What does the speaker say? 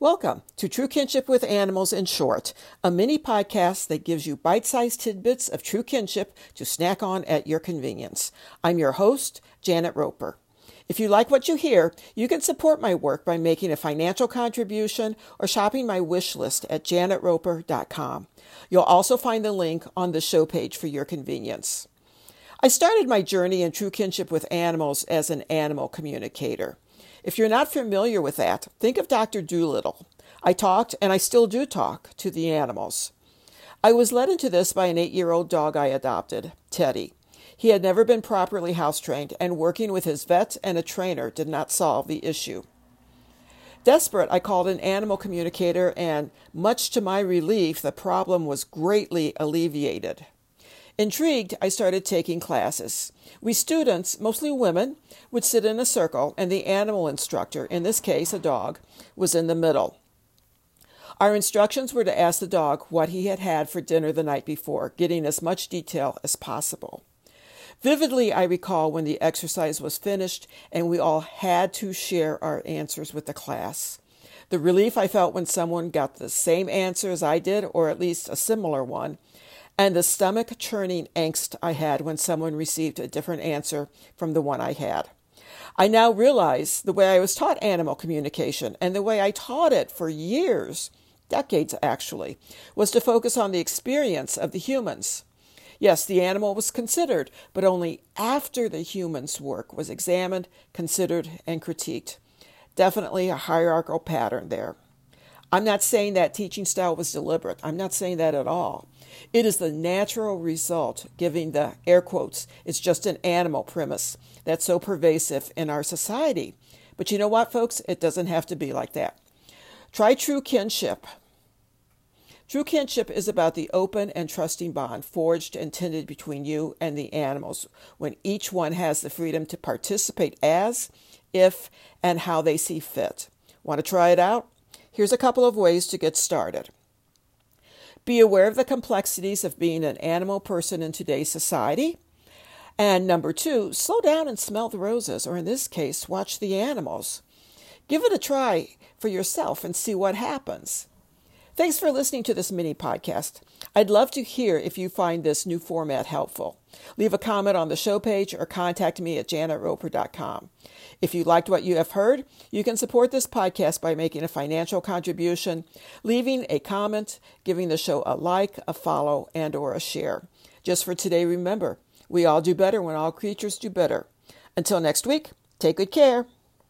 Welcome to True Kinship with Animals in Short, a mini podcast that gives you bite sized tidbits of true kinship to snack on at your convenience. I'm your host, Janet Roper. If you like what you hear, you can support my work by making a financial contribution or shopping my wish list at janetroper.com. You'll also find the link on the show page for your convenience. I started my journey in true kinship with animals as an animal communicator. If you're not familiar with that, think of Dr. Dolittle. I talked, and I still do talk, to the animals. I was led into this by an eight year old dog I adopted, Teddy. He had never been properly house trained, and working with his vet and a trainer did not solve the issue. Desperate, I called an animal communicator, and much to my relief, the problem was greatly alleviated. Intrigued, I started taking classes. We students, mostly women, would sit in a circle, and the animal instructor, in this case a dog, was in the middle. Our instructions were to ask the dog what he had had for dinner the night before, getting as much detail as possible. Vividly, I recall when the exercise was finished and we all had to share our answers with the class. The relief I felt when someone got the same answer as I did, or at least a similar one, and the stomach churning angst I had when someone received a different answer from the one I had. I now realize the way I was taught animal communication and the way I taught it for years, decades actually, was to focus on the experience of the humans. Yes, the animal was considered, but only after the human's work was examined, considered, and critiqued. Definitely a hierarchical pattern there. I'm not saying that teaching style was deliberate. I'm not saying that at all. It is the natural result, giving the air quotes, it's just an animal premise that's so pervasive in our society. But you know what, folks? It doesn't have to be like that. Try true kinship. True kinship is about the open and trusting bond forged and tended between you and the animals when each one has the freedom to participate as, if, and how they see fit. Want to try it out? Here's a couple of ways to get started. Be aware of the complexities of being an animal person in today's society. And number two, slow down and smell the roses, or in this case, watch the animals. Give it a try for yourself and see what happens. Thanks for listening to this mini podcast. I'd love to hear if you find this new format helpful. Leave a comment on the show page or contact me at janetroper.com. If you liked what you have heard, you can support this podcast by making a financial contribution, leaving a comment, giving the show a like, a follow, and or a share. Just for today, remember, we all do better when all creatures do better. Until next week, take good care.